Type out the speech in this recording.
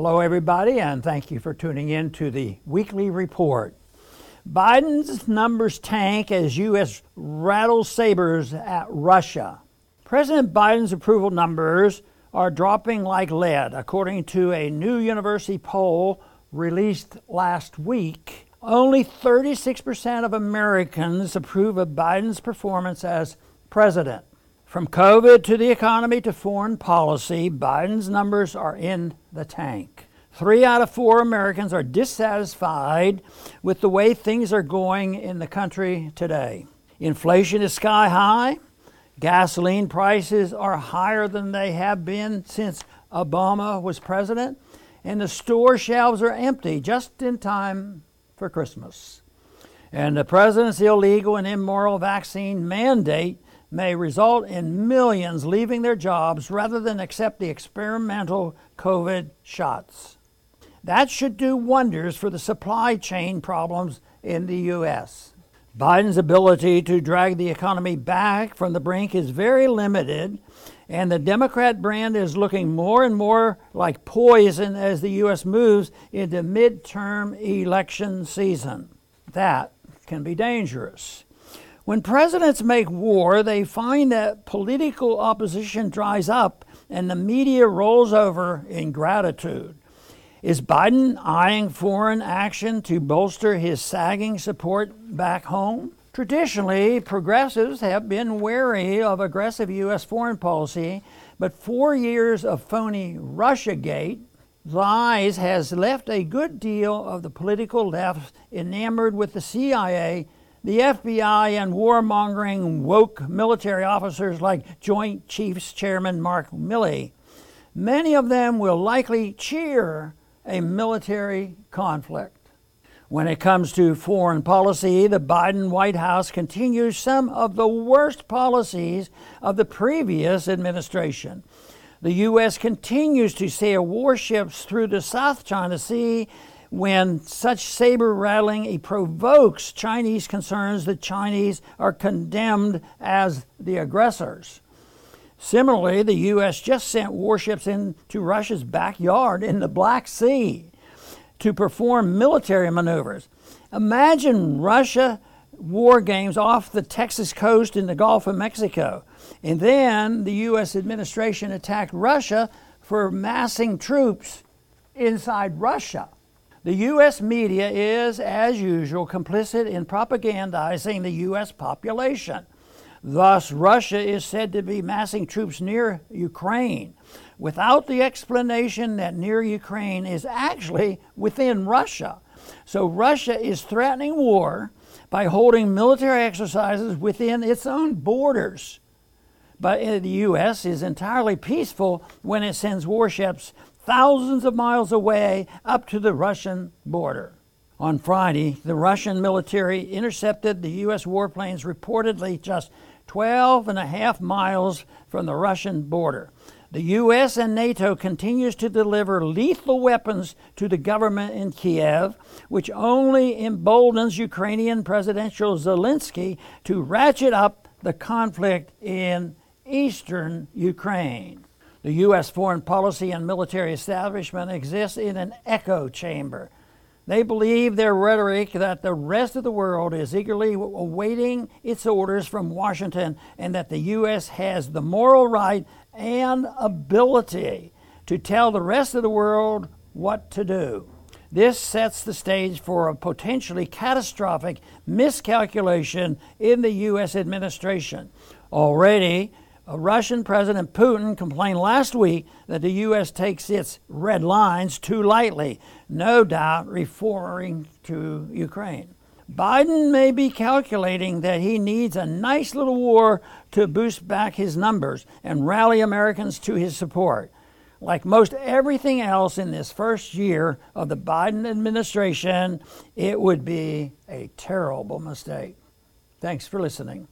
Hello, everybody, and thank you for tuning in to the weekly report. Biden's numbers tank as U.S. rattles sabers at Russia. President Biden's approval numbers are dropping like lead, according to a new university poll released last week. Only 36% of Americans approve of Biden's performance as president. From COVID to the economy to foreign policy, Biden's numbers are in the tank. Three out of four Americans are dissatisfied with the way things are going in the country today. Inflation is sky high. Gasoline prices are higher than they have been since Obama was president. And the store shelves are empty just in time for Christmas. And the president's illegal and immoral vaccine mandate may result in millions leaving their jobs rather than accept the experimental COVID shots. That should do wonders for the supply chain problems in the U.S. Biden's ability to drag the economy back from the brink is very limited, and the Democrat brand is looking more and more like poison as the U.S. moves into midterm election season. That can be dangerous. When presidents make war, they find that political opposition dries up and the media rolls over in gratitude. Is Biden eyeing foreign action to bolster his sagging support back home? Traditionally, progressives have been wary of aggressive U.S. foreign policy, but four years of phony Russiagate lies has left a good deal of the political left enamored with the CIA the FBI and warmongering woke military officers like Joint Chiefs Chairman Mark Milley. Many of them will likely cheer a military conflict. When it comes to foreign policy, the Biden White House continues some of the worst policies of the previous administration. The U.S. continues to sail warships through the South China Sea when such saber rattling provokes Chinese concerns, the Chinese are condemned as the aggressors. Similarly, the U.S. just sent warships into Russia's backyard in the Black Sea to perform military maneuvers. Imagine Russia war games off the Texas coast in the Gulf of Mexico. And then the U.S. administration attacked Russia for massing troops inside Russia. The U.S. media is, as usual, complicit in propagandizing the U.S. population. Thus, Russia is said to be massing troops near Ukraine without the explanation that near Ukraine is actually within Russia. So, Russia is threatening war by holding military exercises within its own borders. But uh, the U.S. is entirely peaceful when it sends warships thousands of miles away up to the Russian border. On Friday, the Russian military intercepted the U.S. warplanes reportedly just 12 and a half miles from the Russian border. The U.S. and NATO continues to deliver lethal weapons to the government in Kiev, which only emboldens Ukrainian Presidential Zelensky to ratchet up the conflict in eastern Ukraine. The U.S. foreign policy and military establishment exists in an echo chamber. They believe their rhetoric that the rest of the world is eagerly awaiting its orders from Washington and that the U.S. has the moral right and ability to tell the rest of the world what to do. This sets the stage for a potentially catastrophic miscalculation in the U.S. administration. Already, Russian President Putin complained last week that the U.S. takes its red lines too lightly, no doubt referring to Ukraine. Biden may be calculating that he needs a nice little war to boost back his numbers and rally Americans to his support. Like most everything else in this first year of the Biden administration, it would be a terrible mistake. Thanks for listening.